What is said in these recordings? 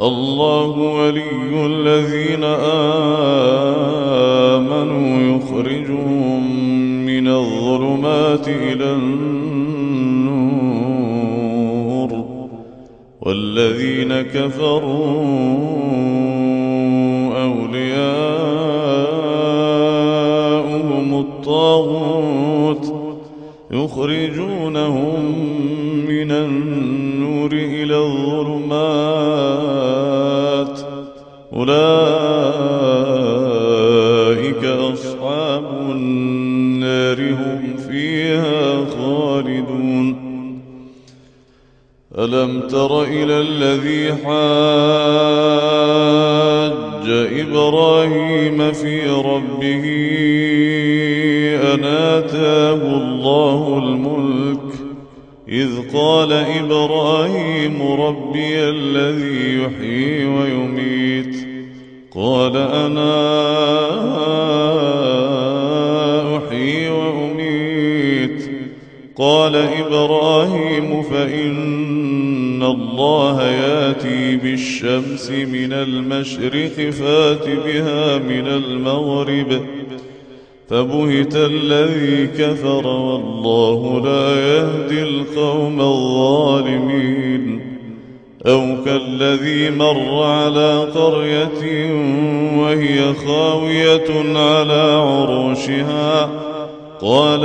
الله ولي الذين آمنوا يخرجهم من الظلمات إلى النور والذين كفروا أولياؤهم الطاغوت يخرجونهم ألم تر إلى الذي حاج إبراهيم في ربه أن آتاه الله الملك إذ قال إبراهيم ربي الذي يحيي ويميت قال أنا أحيي وأميت قال إبراهيم فإن الله ياتي بالشمس من المشرق فات بها من المغرب. فبهت الذي كفر والله لا يهدي القوم الظالمين. أو كالذي مر على قرية وهي خاوية على عروشها قال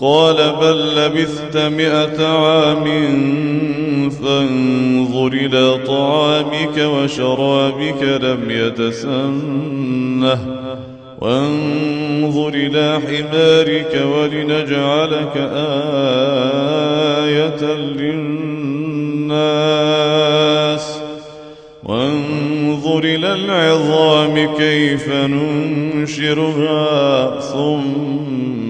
قال بل لبثت مئة عام فانظر إلى طعامك وشرابك لم يتسنه وانظر إلى حمارك ولنجعلك آية للناس وانظر إلى العظام كيف ننشرها ثم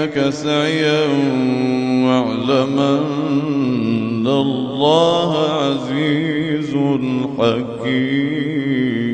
ياتينك سعيا واعلم أن الله عزيز حكيم.